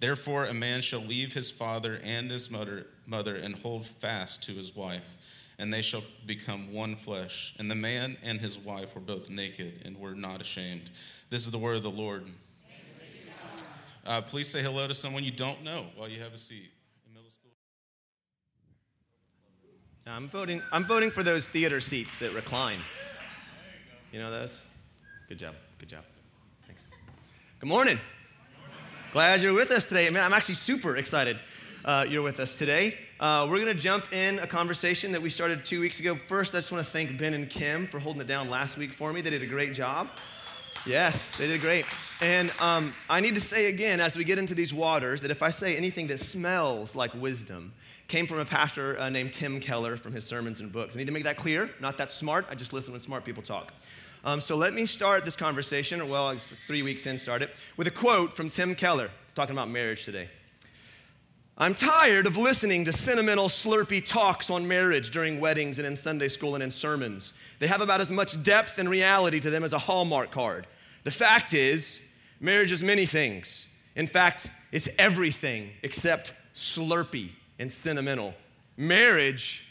Therefore, a man shall leave his father and his mother, mother and hold fast to his wife, and they shall become one flesh. And the man and his wife were both naked and were not ashamed. This is the word of the Lord. Uh, please say hello to someone you don't know while you have a seat. in middle school. I'm voting, I'm voting for those theater seats that recline. You know those? Good job. Good job. Thanks. Good morning. Glad you're with us today. Man, I'm actually super excited uh, you're with us today. Uh, we're going to jump in a conversation that we started two weeks ago. First, I just want to thank Ben and Kim for holding it down last week for me. They did a great job. Yes, they did great. And um, I need to say again, as we get into these waters, that if I say anything that smells like wisdom, came from a pastor uh, named Tim Keller from his sermons and books. I need to make that clear. Not that smart. I just listen when smart people talk. Um, so let me start this conversation, or well, three weeks in, start it, with a quote from Tim Keller, talking about marriage today. I'm tired of listening to sentimental, slurpy talks on marriage during weddings and in Sunday school and in sermons. They have about as much depth and reality to them as a Hallmark card. The fact is, marriage is many things. In fact, it's everything except slurpy and sentimental. Marriage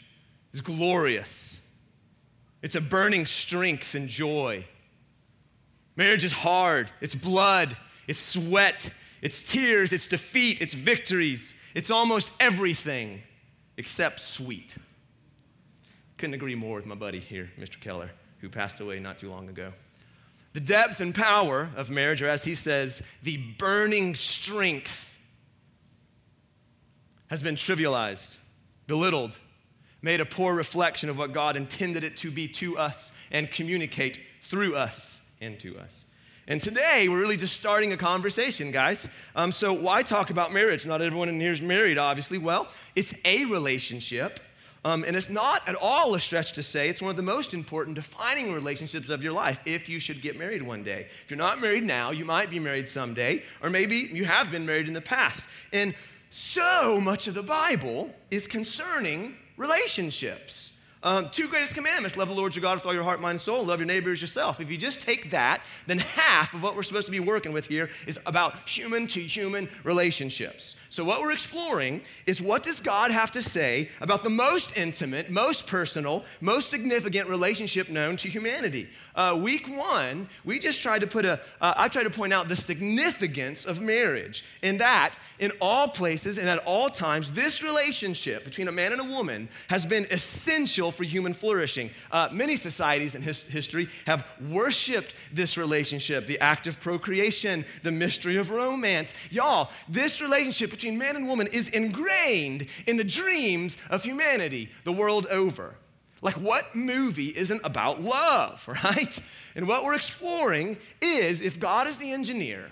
is glorious. It's a burning strength and joy. Marriage is hard, it's blood, it's sweat, it's tears, it's defeat, it's victories. It's almost everything except sweet. Couldn't agree more with my buddy here, Mr. Keller, who passed away not too long ago. The depth and power of marriage, or as he says, the burning strength, has been trivialized, belittled, made a poor reflection of what God intended it to be to us and communicate through us and to us. And today, we're really just starting a conversation, guys. Um, so, why talk about marriage? Not everyone in here is married, obviously. Well, it's a relationship. Um, and it's not at all a stretch to say it's one of the most important defining relationships of your life if you should get married one day. If you're not married now, you might be married someday, or maybe you have been married in the past. And so much of the Bible is concerning relationships. Um, two greatest commandments love the Lord your God with all your heart, mind, and soul, and love your neighbor as yourself. If you just take that, then half of what we're supposed to be working with here is about human to human relationships. So, what we're exploring is what does God have to say about the most intimate, most personal, most significant relationship known to humanity? Uh, week one, we just tried to put a. Uh, I tried to point out the significance of marriage, and that, in all places and at all times, this relationship between a man and a woman has been essential for human flourishing. Uh, many societies in his- history have worshiped this relationship, the act of procreation, the mystery of romance. Y'all, this relationship between man and woman is ingrained in the dreams of humanity the world over. Like, what movie isn't about love, right? And what we're exploring is if God is the engineer,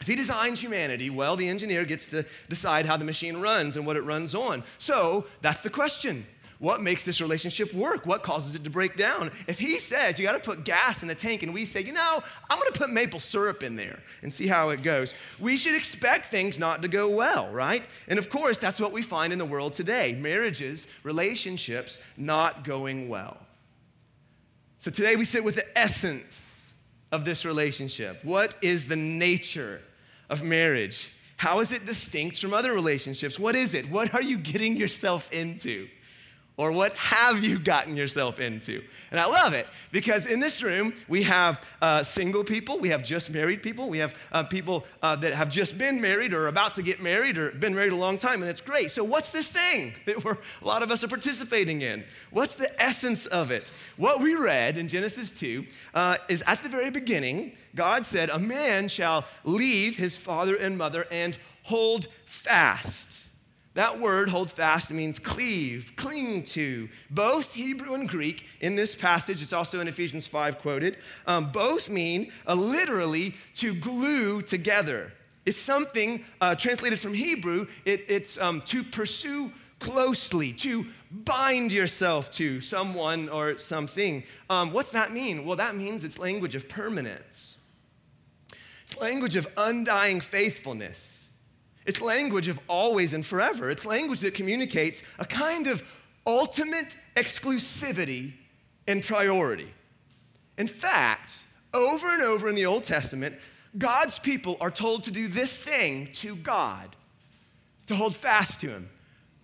if he designs humanity, well, the engineer gets to decide how the machine runs and what it runs on. So that's the question. What makes this relationship work? What causes it to break down? If he says you got to put gas in the tank and we say, you know, I'm going to put maple syrup in there and see how it goes, we should expect things not to go well, right? And of course, that's what we find in the world today marriages, relationships not going well. So today we sit with the essence of this relationship. What is the nature of marriage? How is it distinct from other relationships? What is it? What are you getting yourself into? Or what have you gotten yourself into? And I love it because in this room, we have uh, single people, we have just married people, we have uh, people uh, that have just been married or about to get married or been married a long time, and it's great. So, what's this thing that we're, a lot of us are participating in? What's the essence of it? What we read in Genesis 2 uh, is at the very beginning, God said, A man shall leave his father and mother and hold fast that word, hold fast, means cleave, cling to. Both Hebrew and Greek in this passage, it's also in Ephesians 5 quoted, um, both mean uh, literally to glue together. It's something uh, translated from Hebrew, it, it's um, to pursue closely, to bind yourself to someone or something. Um, what's that mean? Well, that means it's language of permanence. It's language of undying faithfulness. It's language of always and forever. It's language that communicates a kind of ultimate exclusivity and priority. In fact, over and over in the Old Testament, God's people are told to do this thing to God to hold fast to Him,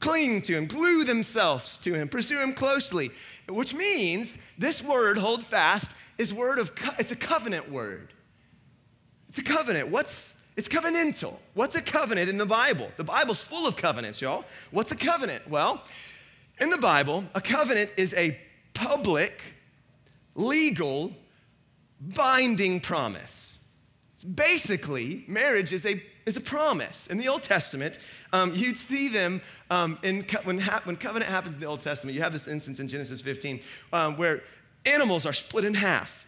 cling to Him, glue themselves to Him, pursue Him closely, which means this word, hold fast, is word of, it's a covenant word. It's a covenant. What's, it's covenantal. What's a covenant in the Bible? The Bible's full of covenants, y'all. What's a covenant? Well, in the Bible, a covenant is a public, legal, binding promise. Basically, marriage is a, is a promise. In the Old Testament, um, you'd see them um, in, when, ha- when covenant happens in the Old Testament. You have this instance in Genesis 15 um, where animals are split in half.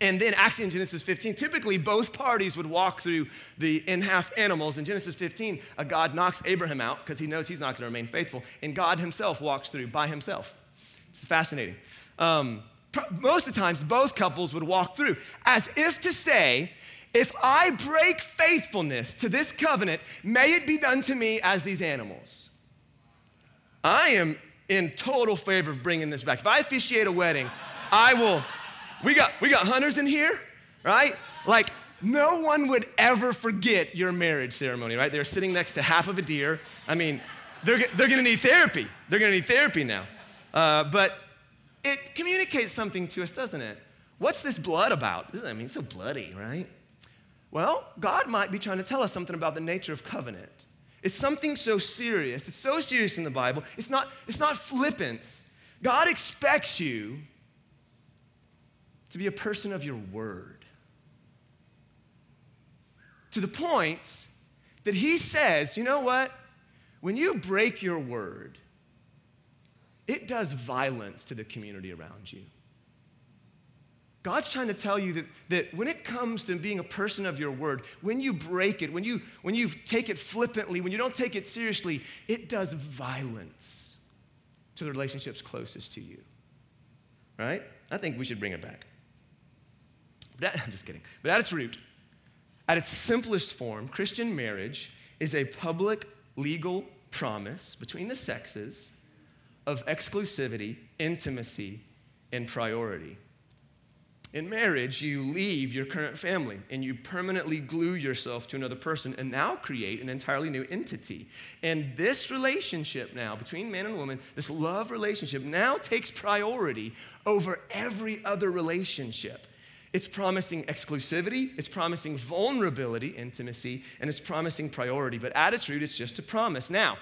And then, actually, in Genesis 15, typically both parties would walk through the in half animals. In Genesis 15, a God knocks Abraham out because he knows he's not going to remain faithful, and God himself walks through by himself. It's fascinating. Um, most of the times, both couples would walk through as if to say, if I break faithfulness to this covenant, may it be done to me as these animals. I am in total favor of bringing this back. If I officiate a wedding, I will. We got, we got hunters in here, right? Like, no one would ever forget your marriage ceremony, right? They're sitting next to half of a deer. I mean, they're, they're gonna need therapy. They're gonna need therapy now. Uh, but it communicates something to us, doesn't it? What's this blood about? I mean, it's so bloody, right? Well, God might be trying to tell us something about the nature of covenant. It's something so serious. It's so serious in the Bible. It's not, it's not flippant. God expects you to be a person of your word. To the point that he says, you know what? When you break your word, it does violence to the community around you. God's trying to tell you that, that when it comes to being a person of your word, when you break it, when you, when you take it flippantly, when you don't take it seriously, it does violence to the relationships closest to you. Right? I think we should bring it back. But I'm just kidding. But at its root, at its simplest form, Christian marriage is a public legal promise between the sexes of exclusivity, intimacy, and priority. In marriage, you leave your current family and you permanently glue yourself to another person and now create an entirely new entity. And this relationship now between man and woman, this love relationship, now takes priority over every other relationship. It's promising exclusivity, it's promising vulnerability, intimacy, and it's promising priority. But at its root, it's just a promise. Now,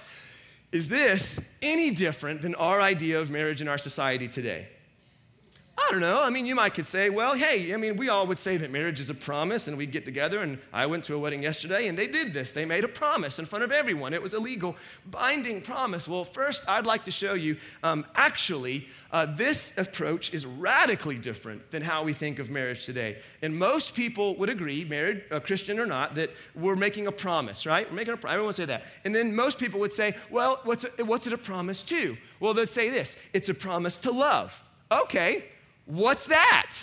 is this any different than our idea of marriage in our society today? I don't know. I mean, you might could say, well, hey, I mean, we all would say that marriage is a promise and we get together. And I went to a wedding yesterday and they did this. They made a promise in front of everyone. It was a legal, binding promise. Well, first, I'd like to show you um, actually, uh, this approach is radically different than how we think of marriage today. And most people would agree, married, uh, Christian or not, that we're making a promise, right? We're making a promise. Everyone say that. And then most people would say, well, what's, a, what's it a promise to? Well, they'd say this it's a promise to love. Okay, What's that?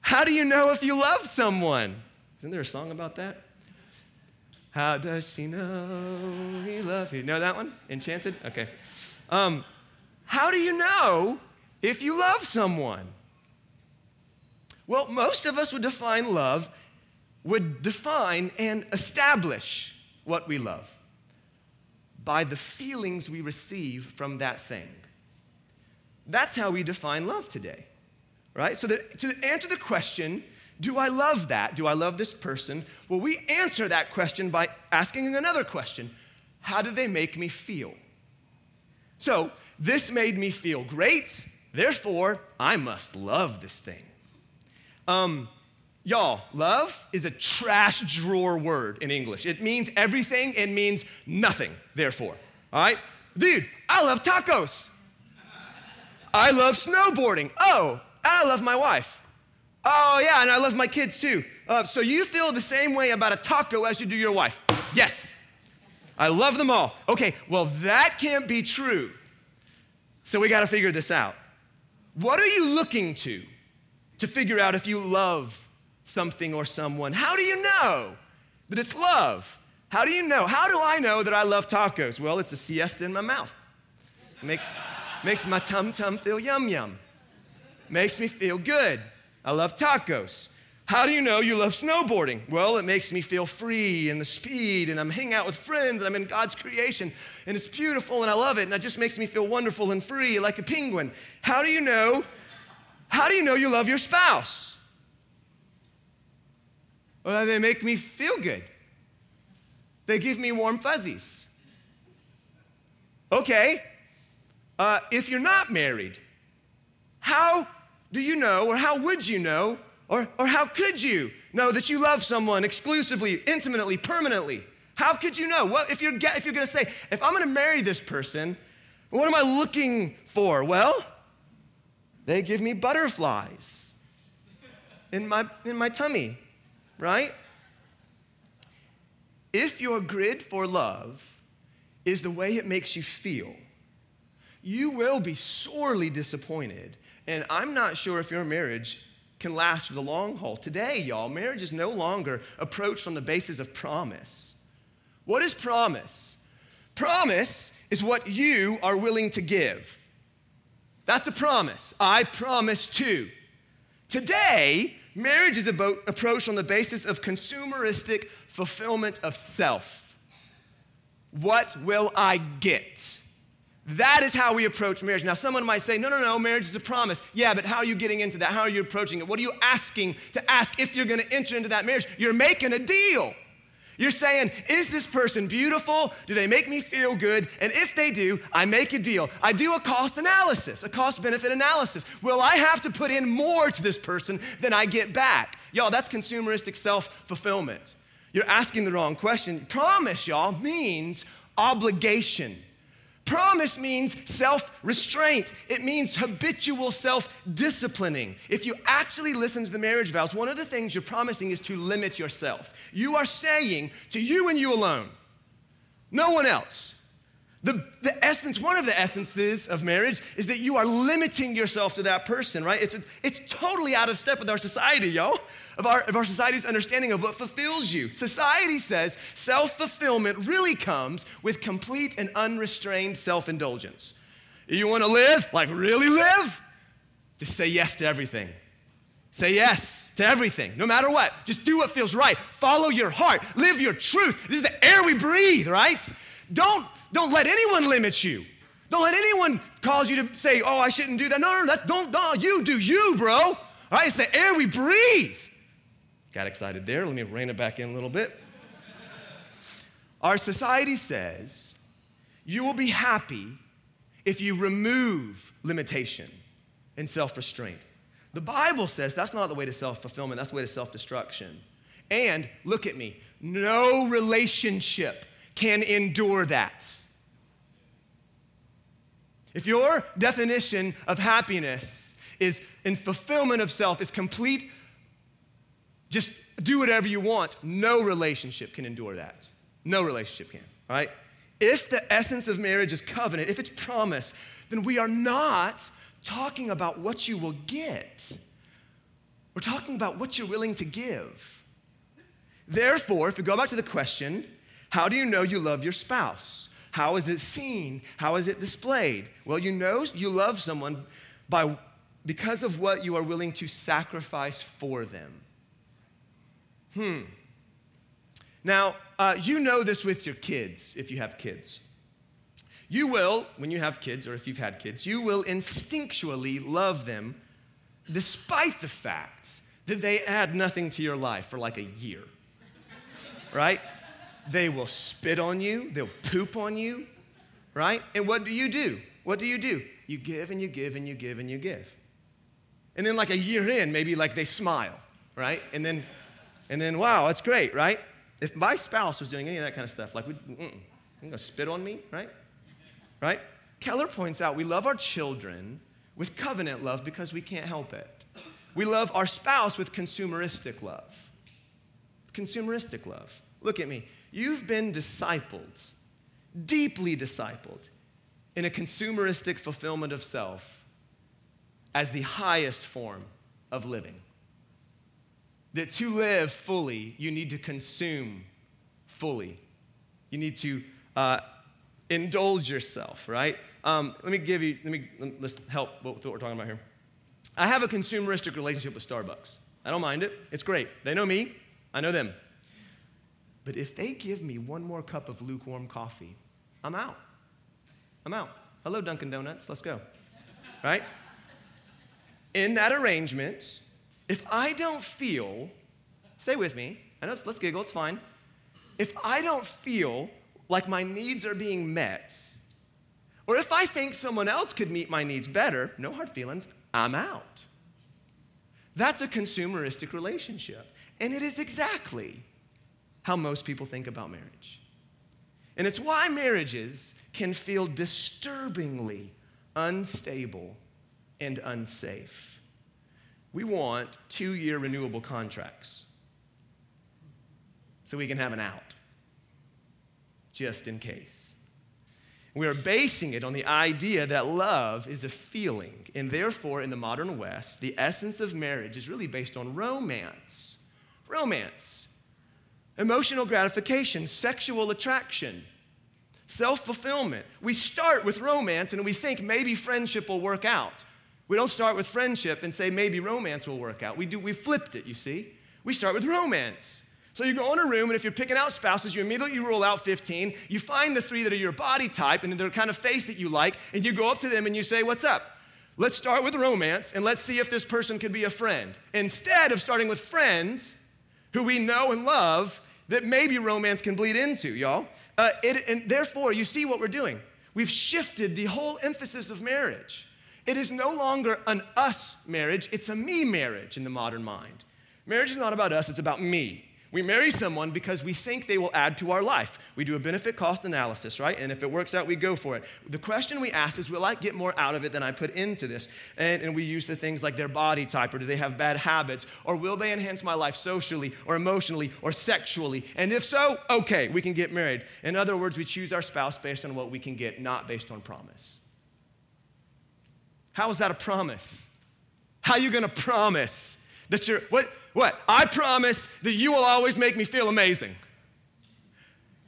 How do you know if you love someone? Isn't there a song about that? How does she know he loves you? Know that one? Enchanted? Okay. Um, how do you know if you love someone? Well, most of us would define love, would define and establish what we love by the feelings we receive from that thing. That's how we define love today, right? So that, to answer the question, do I love that? Do I love this person? Well, we answer that question by asking another question How do they make me feel? So, this made me feel great, therefore, I must love this thing. Um, y'all, love is a trash drawer word in English. It means everything and means nothing, therefore. All right? Dude, I love tacos. I love snowboarding. Oh, I love my wife. Oh, yeah, and I love my kids too. Uh, so you feel the same way about a taco as you do your wife? Yes. I love them all. Okay, well, that can't be true. So we got to figure this out. What are you looking to to figure out if you love something or someone? How do you know that it's love? How do you know? How do I know that I love tacos? Well, it's a siesta in my mouth. It makes, makes my tum tum feel yum yum. Makes me feel good. I love tacos. How do you know you love snowboarding? Well, it makes me feel free and the speed, and I'm hanging out with friends, and I'm in God's creation, and it's beautiful, and I love it, and it just makes me feel wonderful and free like a penguin. How do you know? How do you know you love your spouse? Well, they make me feel good. They give me warm fuzzies. Okay, uh, if you're not married, how do you know, or how would you know, or, or how could you know that you love someone exclusively, intimately, permanently? How could you know? What if you're, if you're gonna say, if I'm gonna marry this person, what am I looking for? Well, they give me butterflies in my, in my tummy, right? If your grid for love is the way it makes you feel, you will be sorely disappointed. And I'm not sure if your marriage can last for the long haul. Today, y'all, marriage is no longer approached on the basis of promise. What is promise? Promise is what you are willing to give. That's a promise. I promise to. Today, marriage is about approached on the basis of consumeristic fulfillment of self. What will I get? That is how we approach marriage. Now, someone might say, no, no, no, marriage is a promise. Yeah, but how are you getting into that? How are you approaching it? What are you asking to ask if you're going to enter into that marriage? You're making a deal. You're saying, is this person beautiful? Do they make me feel good? And if they do, I make a deal. I do a cost analysis, a cost benefit analysis. Will I have to put in more to this person than I get back? Y'all, that's consumeristic self fulfillment. You're asking the wrong question. Promise, y'all, means obligation. Promise means self restraint, it means habitual self disciplining. If you actually listen to the marriage vows, one of the things you're promising is to limit yourself. You are saying to you and you alone, no one else, the, the essence, one of the essences of marriage is that you are limiting yourself to that person, right? It's, a, it's totally out of step with our society, y'all, of our, of our society's understanding of what fulfills you. Society says self fulfillment really comes with complete and unrestrained self indulgence. You wanna live? Like, really live? Just say yes to everything. Say yes to everything, no matter what. Just do what feels right. Follow your heart. Live your truth. This is the air we breathe, right? Don't don't let anyone limit you. Don't let anyone cause you to say, oh, I shouldn't do that. No, no, that's don't, no, you do you, bro. All right, it's the air we breathe. Got excited there. Let me rein it back in a little bit. Our society says you will be happy if you remove limitation and self restraint. The Bible says that's not the way to self fulfillment, that's the way to self destruction. And look at me, no relationship can endure that. If your definition of happiness is in fulfillment of self is complete, just do whatever you want, no relationship can endure that. No relationship can, right? If the essence of marriage is covenant, if it's promise, then we are not talking about what you will get. We're talking about what you're willing to give. Therefore, if we go back to the question, how do you know you love your spouse? How is it seen? How is it displayed? Well, you know you love someone by, because of what you are willing to sacrifice for them. Hmm. Now, uh, you know this with your kids, if you have kids. You will, when you have kids, or if you've had kids, you will instinctually love them despite the fact that they add nothing to your life for like a year. right? They will spit on you, they'll poop on you, right? And what do you do? What do you do? You give and you give and you give and you give. And then like a year in, maybe like they smile, right? And then and then wow, that's great, right? If my spouse was doing any of that kind of stuff, like, you're gonna spit on me, right? Right? Keller points out we love our children with covenant love because we can't help it. We love our spouse with consumeristic love. consumeristic love. Look at me. You've been discipled, deeply discipled, in a consumeristic fulfillment of self as the highest form of living. That to live fully, you need to consume fully. You need to uh, indulge yourself, right? Um, let me give you, let me, let's help with what we're talking about here. I have a consumeristic relationship with Starbucks. I don't mind it. It's great. They know me, I know them. But if they give me one more cup of lukewarm coffee, I'm out. I'm out. Hello, Dunkin' Donuts. Let's go. Right? In that arrangement, if I don't feel, stay with me, I know, let's giggle, it's fine. If I don't feel like my needs are being met, or if I think someone else could meet my needs better, no hard feelings, I'm out. That's a consumeristic relationship. And it is exactly how most people think about marriage. And it's why marriages can feel disturbingly unstable and unsafe. We want two year renewable contracts so we can have an out, just in case. We are basing it on the idea that love is a feeling. And therefore, in the modern West, the essence of marriage is really based on romance. Romance. Emotional gratification, sexual attraction, self fulfillment. We start with romance and we think maybe friendship will work out. We don't start with friendship and say maybe romance will work out. We do, we flipped it, you see. We start with romance. So you go in a room, and if you're picking out spouses, you immediately rule out 15. You find the three that are your body type and the kind of face that you like, and you go up to them and you say, What's up? Let's start with romance and let's see if this person could be a friend. Instead of starting with friends who we know and love that maybe romance can bleed into, y'all. Uh, it, and therefore, you see what we're doing. We've shifted the whole emphasis of marriage. It is no longer an us marriage, it's a me marriage in the modern mind. Marriage is not about us, it's about me. We marry someone because we think they will add to our life. We do a benefit cost analysis, right? And if it works out, we go for it. The question we ask is Will I get more out of it than I put into this? And, and we use the things like their body type, or do they have bad habits, or will they enhance my life socially, or emotionally, or sexually? And if so, okay, we can get married. In other words, we choose our spouse based on what we can get, not based on promise. How is that a promise? How are you gonna promise that you're, what? What? I promise that you will always make me feel amazing.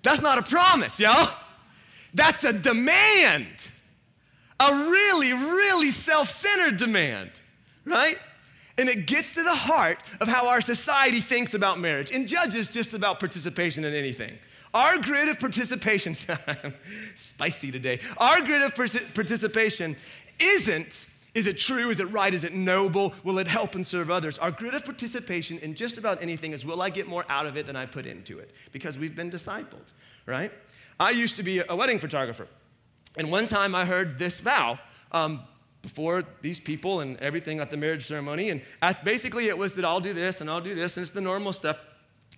That's not a promise, y'all. That's a demand. A really, really self centered demand, right? And it gets to the heart of how our society thinks about marriage and judges just about participation in anything. Our grid of participation, spicy today, our grid of participation isn't is it true? Is it right? Is it noble? Will it help and serve others? Our grid of participation in just about anything is will I get more out of it than I put into it? Because we've been discipled, right? I used to be a wedding photographer. And one time I heard this vow um, before these people and everything at the marriage ceremony. And basically it was that I'll do this and I'll do this, and it's the normal stuff.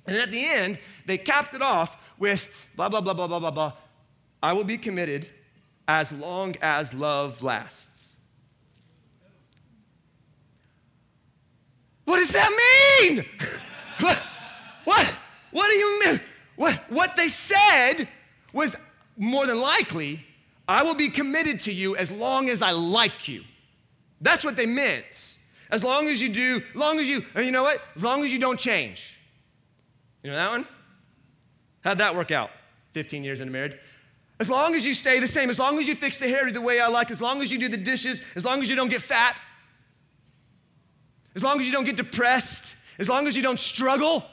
And at the end, they capped it off with blah, blah, blah, blah, blah, blah, blah. I will be committed as long as love lasts. What does that mean? what, what? What do you mean? What, what they said was more than likely, I will be committed to you as long as I like you. That's what they meant. As long as you do, as long as you, and you know what? As long as you don't change. You know that one? How'd that work out? 15 years into marriage. As long as you stay the same, as long as you fix the hair the way I like, as long as you do the dishes, as long as you don't get fat, as long as you don't get depressed, as long as you don't struggle,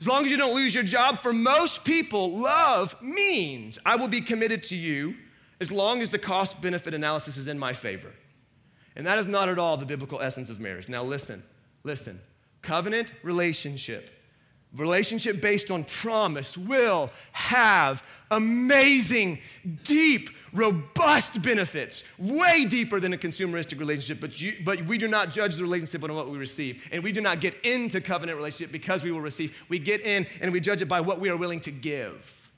as long as you don't lose your job, for most people, love means I will be committed to you as long as the cost benefit analysis is in my favor. And that is not at all the biblical essence of marriage. Now, listen, listen. Covenant relationship relationship based on promise will have amazing, deep, robust benefits, way deeper than a consumeristic relationship. But, you, but we do not judge the relationship on what we receive. And we do not get into covenant relationship because we will receive. We get in and we judge it by what we are willing to give.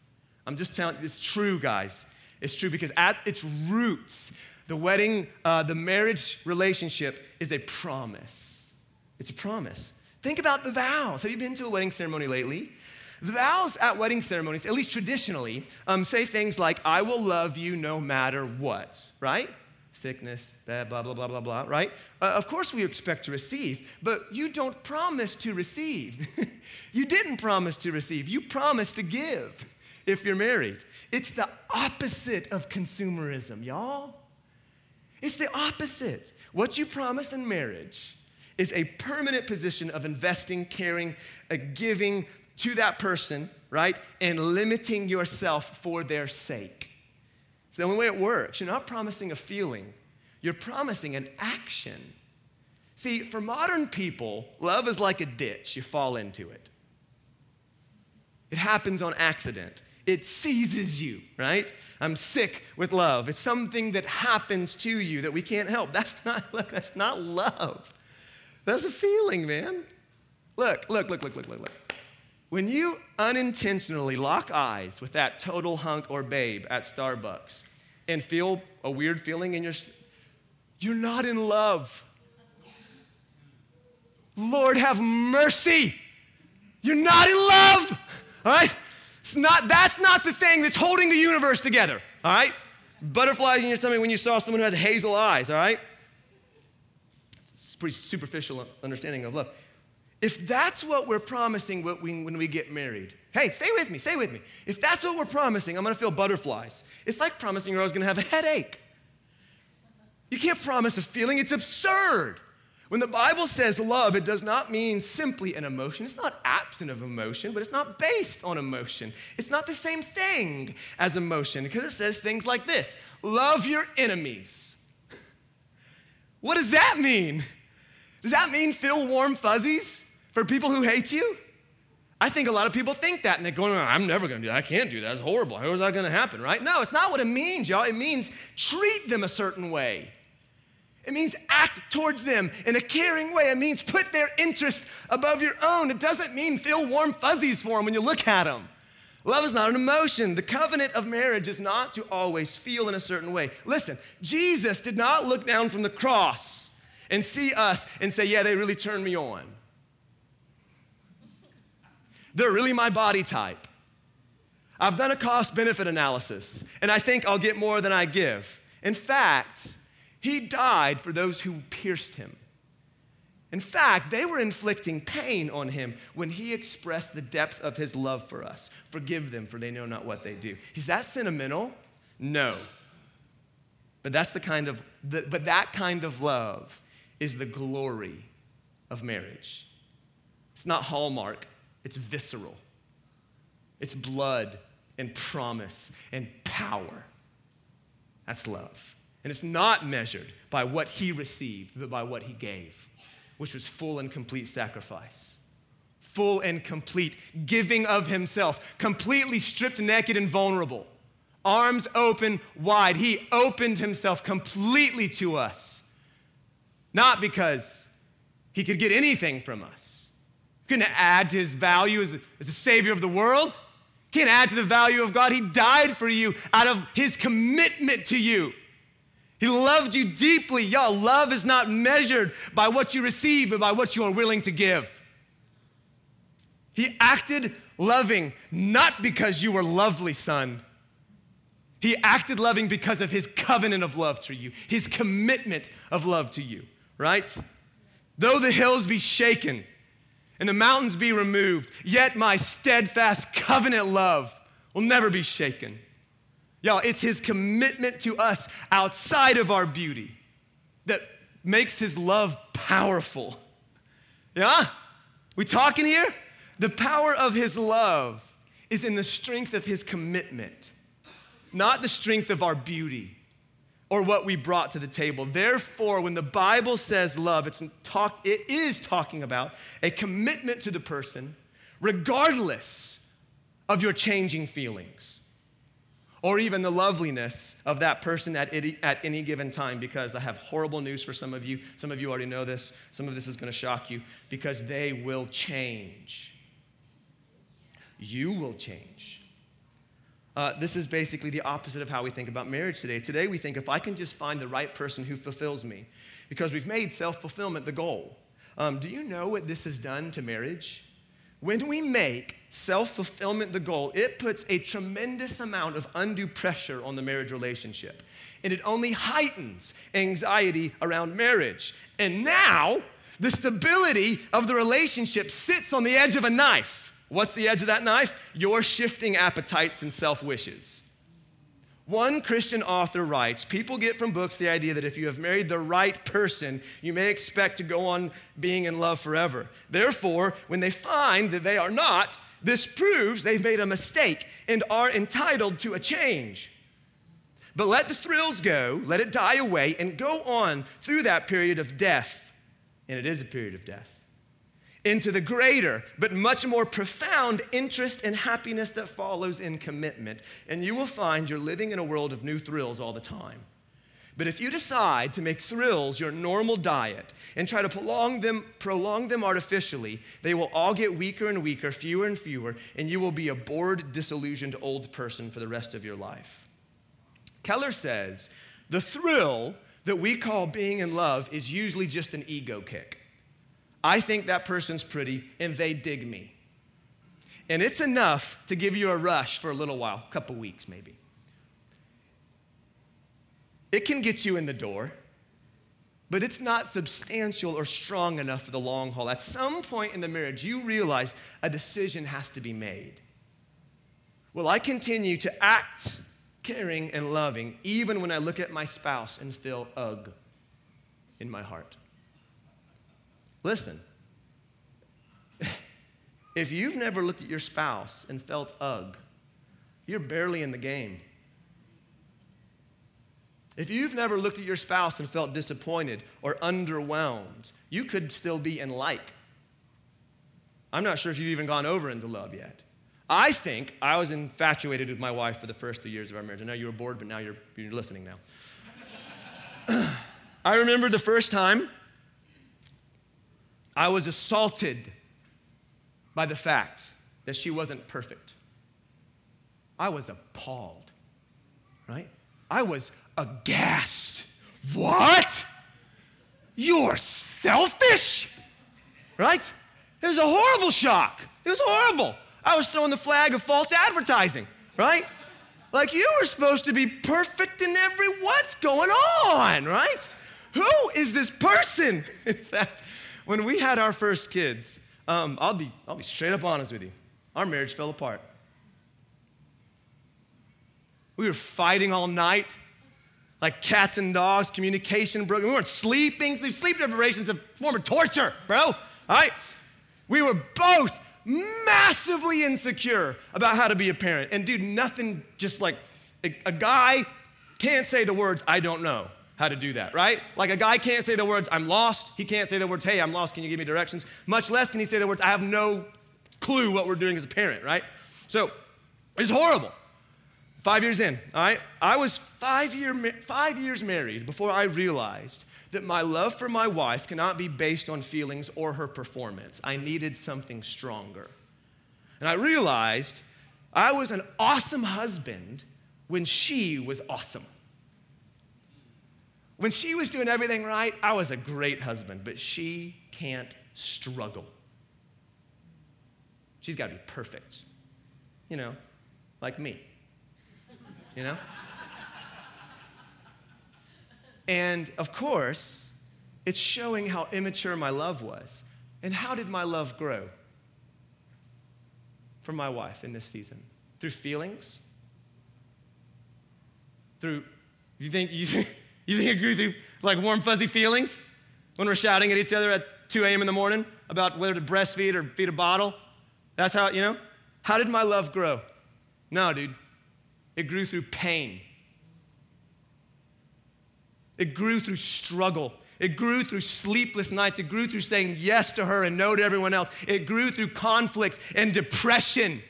I'm just telling you, it's true, guys. It's true because at its roots, the wedding, uh, the marriage relationship is a promise. It's a promise. Think about the vows. Have you been to a wedding ceremony lately? Vows at wedding ceremonies, at least traditionally, um, say things like, I will love you no matter what, right? Sickness, blah, blah, blah, blah, blah, blah, right? Uh, of course, we expect to receive, but you don't promise to receive. you didn't promise to receive, you promise to give if you're married. It's the opposite of consumerism, y'all. It's the opposite. What you promise in marriage is a permanent position of investing, caring, uh, giving to that person, right? And limiting yourself for their sake. It's the only way it works. You're not promising a feeling, you're promising an action. See, for modern people, love is like a ditch, you fall into it. It happens on accident. It seizes you, right? I'm sick with love. It's something that happens to you that we can't help. That's not, that's not love. That's a feeling, man. Look, look, look, look, look, look, look. When you unintentionally lock eyes with that total hunk or babe at Starbucks and feel a weird feeling in your, st- you're not in love. Lord have mercy. You're not in love. All right? It's not, that's not the thing that's holding the universe together. All right? Butterflies in your stomach when you saw someone who had hazel eyes. All right? Pretty superficial understanding of love. If that's what we're promising when we get married, hey, stay with me, stay with me. If that's what we're promising, I'm gonna feel butterflies. It's like promising you're always gonna have a headache. You can't promise a feeling, it's absurd. When the Bible says love, it does not mean simply an emotion. It's not absent of emotion, but it's not based on emotion. It's not the same thing as emotion because it says things like this love your enemies. What does that mean? Does that mean feel warm fuzzies for people who hate you? I think a lot of people think that and they're going, I'm never gonna do that. I can't do that. It's horrible. How is that gonna happen, right? No, it's not what it means, y'all. It means treat them a certain way. It means act towards them in a caring way. It means put their interest above your own. It doesn't mean feel warm fuzzies for them when you look at them. Love is not an emotion. The covenant of marriage is not to always feel in a certain way. Listen, Jesus did not look down from the cross and see us and say, yeah, they really turned me on. They're really my body type. I've done a cost benefit analysis, and I think I'll get more than I give. In fact, he died for those who pierced him. In fact, they were inflicting pain on him when he expressed the depth of his love for us. Forgive them, for they know not what they do. Is that sentimental? No. But that's the kind of, but that kind of love is the glory of marriage. It's not hallmark, it's visceral. It's blood and promise and power. That's love. And it's not measured by what he received, but by what he gave, which was full and complete sacrifice. Full and complete giving of himself, completely stripped naked and vulnerable, arms open wide. He opened himself completely to us not because he could get anything from us. He couldn't add to his value as, as the Savior of the world. He can't add to the value of God. He died for you out of his commitment to you. He loved you deeply. Y'all, love is not measured by what you receive, but by what you are willing to give. He acted loving not because you were lovely, son. He acted loving because of his covenant of love to you, his commitment of love to you right? Though the hills be shaken and the mountains be removed, yet my steadfast covenant love will never be shaken. Y'all, it's his commitment to us outside of our beauty that makes his love powerful. Yeah? We talking here? The power of his love is in the strength of his commitment, not the strength of our beauty or what we brought to the table. Therefore, when the Bible says love, it's talk, it is talking about a commitment to the person, regardless of your changing feelings or even the loveliness of that person at at any given time because I have horrible news for some of you. Some of you already know this. Some of this is going to shock you because they will change. You will change. Uh, this is basically the opposite of how we think about marriage today. Today, we think if I can just find the right person who fulfills me, because we've made self fulfillment the goal. Um, do you know what this has done to marriage? When we make self fulfillment the goal, it puts a tremendous amount of undue pressure on the marriage relationship. And it only heightens anxiety around marriage. And now, the stability of the relationship sits on the edge of a knife. What's the edge of that knife? Your shifting appetites and self wishes. One Christian author writes People get from books the idea that if you have married the right person, you may expect to go on being in love forever. Therefore, when they find that they are not, this proves they've made a mistake and are entitled to a change. But let the thrills go, let it die away, and go on through that period of death. And it is a period of death into the greater, but much more profound interest and happiness that follows in commitment. And you will find you're living in a world of new thrills all the time. But if you decide to make thrills your normal diet and try to prolong them, prolong them artificially, they will all get weaker and weaker, fewer and fewer, and you will be a bored, disillusioned old person for the rest of your life. Keller says the thrill that we call being in love is usually just an ego kick. I think that person's pretty and they dig me. And it's enough to give you a rush for a little while, a couple weeks maybe. It can get you in the door, but it's not substantial or strong enough for the long haul. At some point in the marriage, you realize a decision has to be made. Will I continue to act caring and loving even when I look at my spouse and feel ugh in my heart? Listen, if you've never looked at your spouse and felt ugh, you're barely in the game. If you've never looked at your spouse and felt disappointed or underwhelmed, you could still be in like. I'm not sure if you've even gone over into love yet. I think I was infatuated with my wife for the first three years of our marriage. I know you were bored, but now you're, you're listening now. I remember the first time I was assaulted by the fact that she wasn't perfect. I was appalled, right? I was aghast. What? You're selfish? Right? It was a horrible shock. It was horrible. I was throwing the flag of false advertising, right? Like you were supposed to be perfect in every what's going on, right? Who is this person? In fact, when we had our first kids, um, I'll, be, I'll be straight up honest with you. Our marriage fell apart. We were fighting all night, like cats and dogs, communication broken. We weren't sleeping. Sleep deprivation is a form of torture, bro. All right? We were both massively insecure about how to be a parent. And dude, nothing just like a, a guy can't say the words, I don't know how to do that, right? Like a guy can't say the words, I'm lost. He can't say the words, hey, I'm lost. Can you give me directions? Much less can he say the words, I have no clue what we're doing as a parent, right? So it's horrible. Five years in, all right? I was five, year, five years married before I realized that my love for my wife cannot be based on feelings or her performance. I needed something stronger. And I realized I was an awesome husband when she was awesome. When she was doing everything right, I was a great husband, but she can't struggle. She's got to be perfect, you know, like me, you know? And of course, it's showing how immature my love was. And how did my love grow for my wife in this season? Through feelings? Through, you think, you think, you think it grew through like warm, fuzzy feelings when we're shouting at each other at 2 a.m. in the morning about whether to breastfeed or feed a bottle? That's how, you know? How did my love grow? No, dude. It grew through pain. It grew through struggle. It grew through sleepless nights. It grew through saying yes to her and no to everyone else. It grew through conflict and depression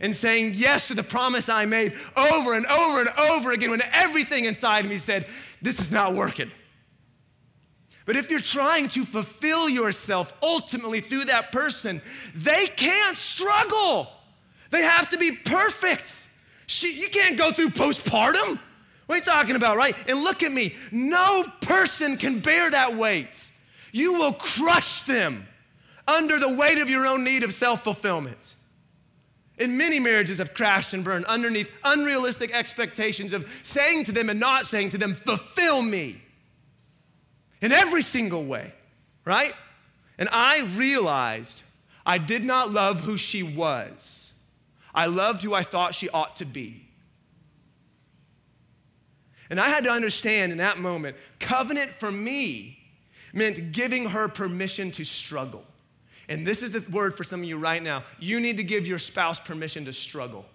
and saying yes to the promise I made over and over and over again when everything inside me said, This is not working. But if you're trying to fulfill yourself ultimately through that person, they can't struggle. They have to be perfect. She, you can't go through postpartum. What are you talking about, right? And look at me. No person can bear that weight. you will crush them under the weight of your own need of self fulfillment. And many marriages have crashed and burned underneath unrealistic expectations of saying to them and not saying to them, fulfill me in every single way, right? And I realized I did not love who she was, I loved who I thought she ought to be. And I had to understand in that moment, covenant for me meant giving her permission to struggle. And this is the word for some of you right now. You need to give your spouse permission to struggle.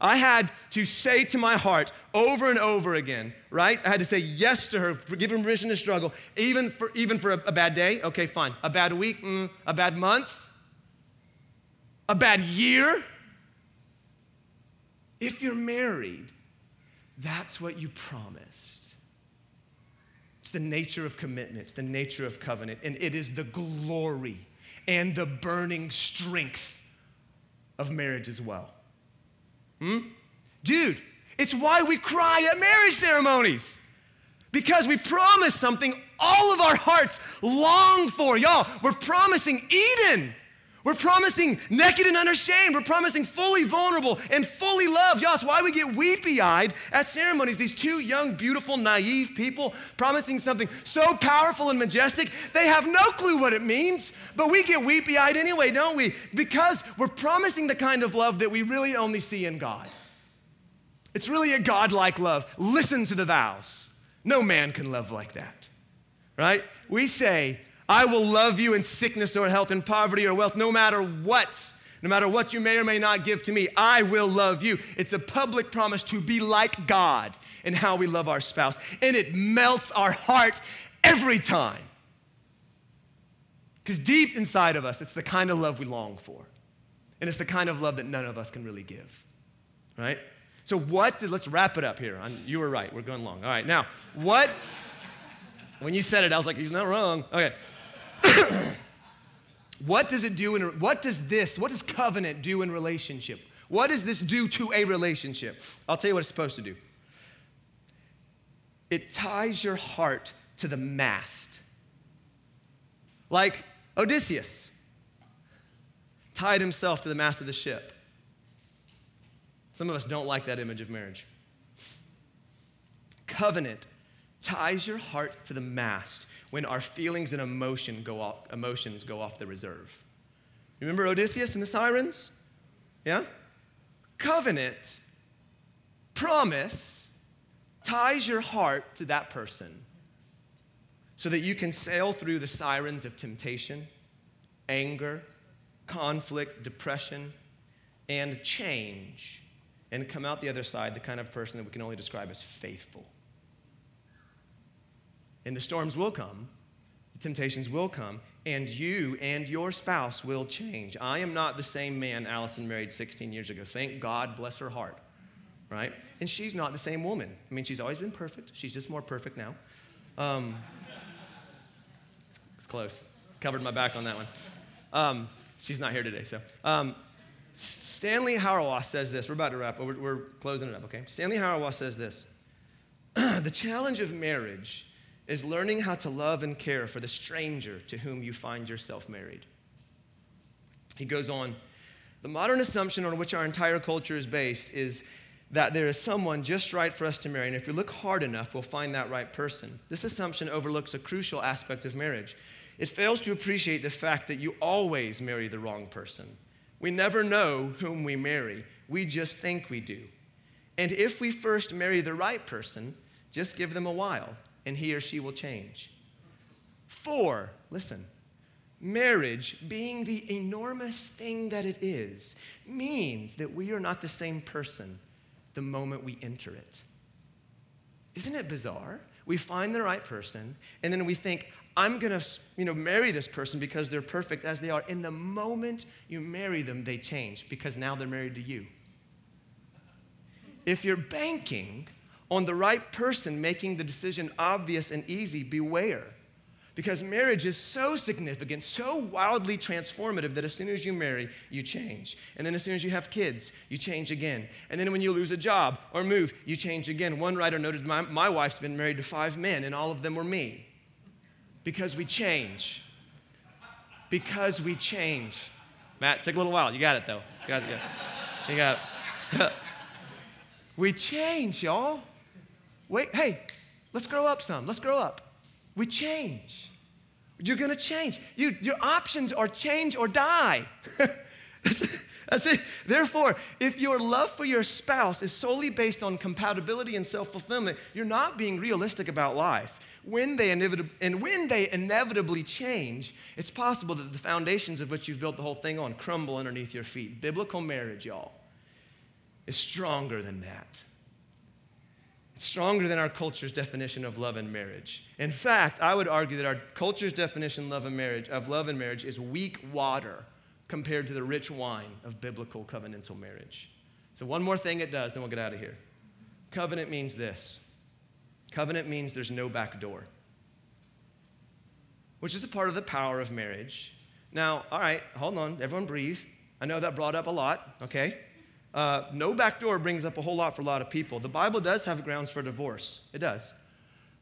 I had to say to my heart over and over again, right? I had to say yes to her, give her permission to struggle, even for, even for a, a bad day. Okay, fine. A bad week, mm, a bad month, a bad year. If you're married, that's what you promised. The nature of commitment, it's the nature of covenant, and it is the glory and the burning strength of marriage as well. Hmm? Dude, it's why we cry at marriage ceremonies. Because we promise something all of our hearts long for. Y'all, we're promising Eden. We're promising naked and unashamed. We're promising fully vulnerable and fully loved. Y'all, why we get weepy eyed at ceremonies. These two young, beautiful, naive people promising something so powerful and majestic, they have no clue what it means, but we get weepy eyed anyway, don't we? Because we're promising the kind of love that we really only see in God. It's really a God-like love. Listen to the vows. No man can love like that, right? We say, I will love you in sickness or health, in poverty or wealth, no matter what. No matter what you may or may not give to me, I will love you. It's a public promise to be like God in how we love our spouse. And it melts our heart every time. Because deep inside of us, it's the kind of love we long for. And it's the kind of love that none of us can really give. Right? So, what, did, let's wrap it up here. I'm, you were right. We're going long. All right. Now, what, when you said it, I was like, he's not wrong. Okay. what does it do in what does this what does covenant do in relationship? What does this do to a relationship? I'll tell you what it's supposed to do. It ties your heart to the mast. Like odysseus tied himself to the mast of the ship. Some of us don't like that image of marriage. Covenant ties your heart to the mast when our feelings and emotion go off, emotions go off the reserve. Remember Odysseus and the sirens? Yeah? Covenant, promise, ties your heart to that person so that you can sail through the sirens of temptation, anger, conflict, depression, and change, and come out the other side the kind of person that we can only describe as faithful. And the storms will come, the temptations will come, and you and your spouse will change. I am not the same man Allison married 16 years ago. Thank God, bless her heart, right? And she's not the same woman. I mean, she's always been perfect. She's just more perfect now. Um, it's close. Covered my back on that one. Um, she's not here today, so. Um, Stanley Hauerwas says this. We're about to wrap, we're, we're closing it up, okay? Stanley Hauerwas says this The challenge of marriage is learning how to love and care for the stranger to whom you find yourself married. He goes on, the modern assumption on which our entire culture is based is that there is someone just right for us to marry, and if we look hard enough, we'll find that right person. This assumption overlooks a crucial aspect of marriage. It fails to appreciate the fact that you always marry the wrong person. We never know whom we marry, we just think we do. And if we first marry the right person, just give them a while and he or she will change. Four, listen, marriage, being the enormous thing that it is, means that we are not the same person the moment we enter it. Isn't it bizarre? We find the right person, and then we think, I'm gonna you know, marry this person because they're perfect as they are. In the moment you marry them, they change because now they're married to you. If you're banking on the right person making the decision obvious and easy, beware. Because marriage is so significant, so wildly transformative that as soon as you marry, you change. And then as soon as you have kids, you change again. And then when you lose a job or move, you change again. One writer noted, My, my wife's been married to five men, and all of them were me. Because we change. Because we change. Matt, take a little while. You got it though. You got it. You got it. we change, y'all. Wait, hey, let's grow up some. Let's grow up. We change. You're gonna change. You, your options are change or die. That's it. Therefore, if your love for your spouse is solely based on compatibility and self fulfillment, you're not being realistic about life. When they and when they inevitably change, it's possible that the foundations of which you've built the whole thing on crumble underneath your feet. Biblical marriage, y'all, is stronger than that. It's stronger than our culture's definition of love and marriage. In fact, I would argue that our culture's definition of love and marriage, of love and marriage is weak water compared to the rich wine of biblical covenantal marriage. So, one more thing it does, then we'll get out of here. Covenant means this covenant means there's no back door, which is a part of the power of marriage. Now, all right, hold on, everyone breathe. I know that brought up a lot, okay? Uh, no back door brings up a whole lot for a lot of people. The Bible does have grounds for divorce, it does.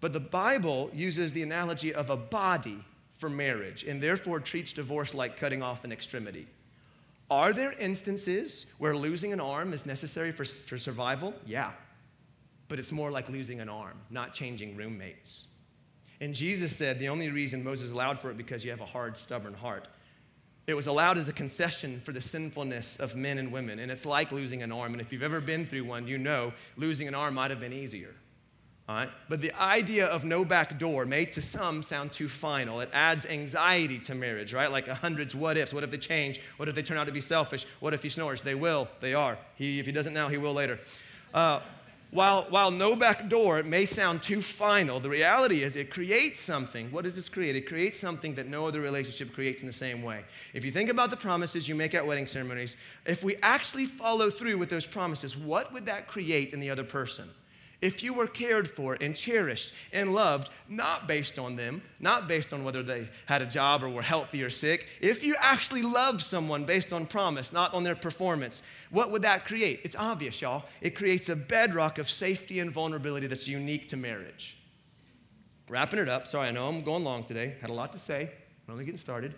But the Bible uses the analogy of a body for marriage and therefore treats divorce like cutting off an extremity. Are there instances where losing an arm is necessary for, for survival? Yeah. But it's more like losing an arm, not changing roommates. And Jesus said the only reason Moses allowed for it because you have a hard, stubborn heart. It was allowed as a concession for the sinfulness of men and women. And it's like losing an arm. And if you've ever been through one, you know losing an arm might have been easier. All right? But the idea of no back door may to some sound too final. It adds anxiety to marriage, right? Like a hundred's what ifs. What if they change? What if they turn out to be selfish? What if he snores? They will. They are. He, if he doesn't now, he will later. Uh, while, while no back door it may sound too final, the reality is it creates something. What does this create? It creates something that no other relationship creates in the same way. If you think about the promises you make at wedding ceremonies, if we actually follow through with those promises, what would that create in the other person? If you were cared for and cherished and loved, not based on them, not based on whether they had a job or were healthy or sick, if you actually loved someone based on promise, not on their performance, what would that create? It's obvious, y'all. It creates a bedrock of safety and vulnerability that's unique to marriage. Wrapping it up, sorry, I know I'm going long today, had a lot to say, I'm only getting started.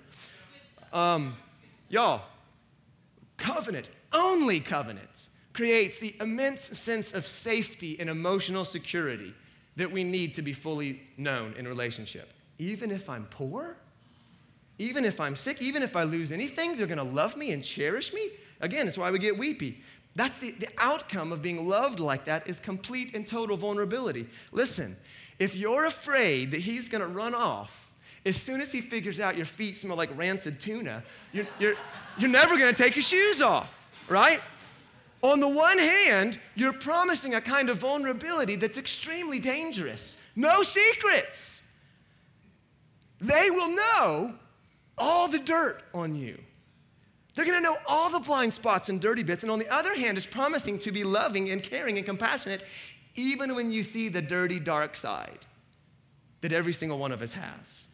Um, y'all, covenant, only covenant creates the immense sense of safety and emotional security that we need to be fully known in relationship. Even if I'm poor, even if I'm sick, even if I lose anything, they're gonna love me and cherish me. Again, it's why we get weepy. That's the, the outcome of being loved like that is complete and total vulnerability. Listen, if you're afraid that he's gonna run off as soon as he figures out your feet smell like rancid tuna, you're, you're, you're never gonna take your shoes off, right? On the one hand, you're promising a kind of vulnerability that's extremely dangerous. No secrets. They will know all the dirt on you. They're going to know all the blind spots and dirty bits. And on the other hand, is promising to be loving and caring and compassionate even when you see the dirty, dark side that every single one of us has.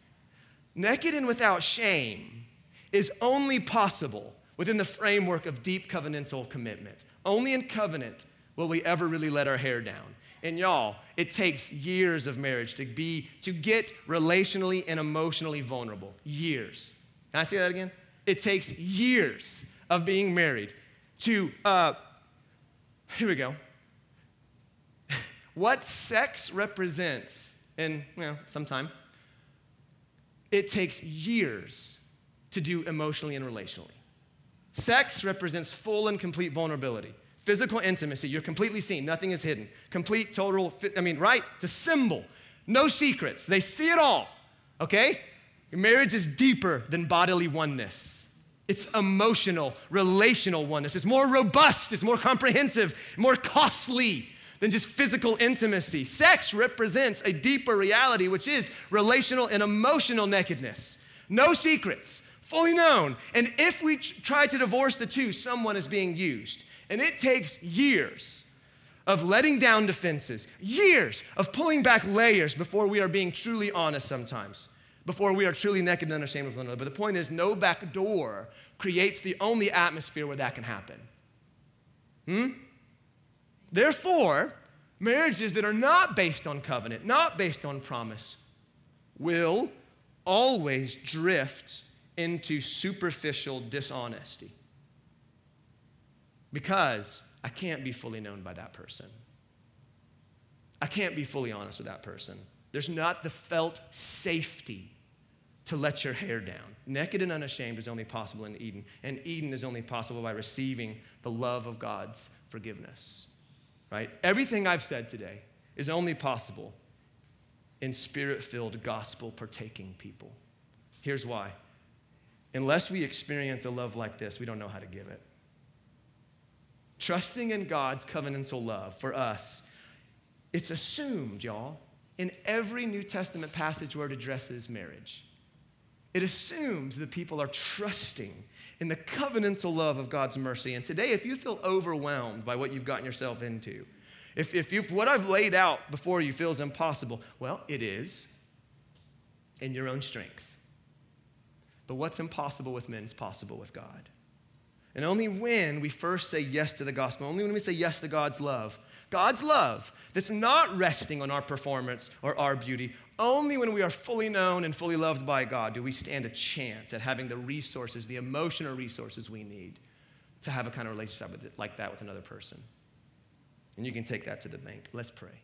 Naked and without shame is only possible within the framework of deep covenantal commitment. Only in covenant will we ever really let our hair down. And y'all, it takes years of marriage to be to get relationally and emotionally vulnerable. Years. Can I say that again? It takes years of being married to uh, here we go. what sex represents in well, some time, it takes years to do emotionally and relationally. Sex represents full and complete vulnerability. Physical intimacy, you're completely seen, nothing is hidden. Complete, total, I mean, right? It's a symbol. No secrets. They see it all, okay? Your marriage is deeper than bodily oneness. It's emotional, relational oneness. It's more robust, it's more comprehensive, more costly than just physical intimacy. Sex represents a deeper reality, which is relational and emotional nakedness. No secrets, fully known. And if we try to divorce the two, someone is being used. And it takes years of letting down defenses, years of pulling back layers before we are being truly honest sometimes, before we are truly naked and unashamed of one another. But the point is, no back door creates the only atmosphere where that can happen. Hmm? Therefore, marriages that are not based on covenant, not based on promise, will always drift into superficial dishonesty because I can't be fully known by that person. I can't be fully honest with that person. There's not the felt safety to let your hair down. Naked and unashamed is only possible in Eden, and Eden is only possible by receiving the love of God's forgiveness. Right? Everything I've said today is only possible in spirit filled, gospel partaking people. Here's why. Unless we experience a love like this, we don't know how to give it. Trusting in God's covenantal love for us, it's assumed, y'all, in every New Testament passage where it addresses marriage. It assumes that people are trusting in the covenantal love of God's mercy. And today, if you feel overwhelmed by what you've gotten yourself into, if, if, if what I've laid out before you feels impossible, well, it is in your own strength. But what's impossible with men is possible with God. And only when we first say yes to the gospel, only when we say yes to God's love, God's love that's not resting on our performance or our beauty, only when we are fully known and fully loved by God do we stand a chance at having the resources, the emotional resources we need to have a kind of relationship like that with another person. And you can take that to the bank. Let's pray.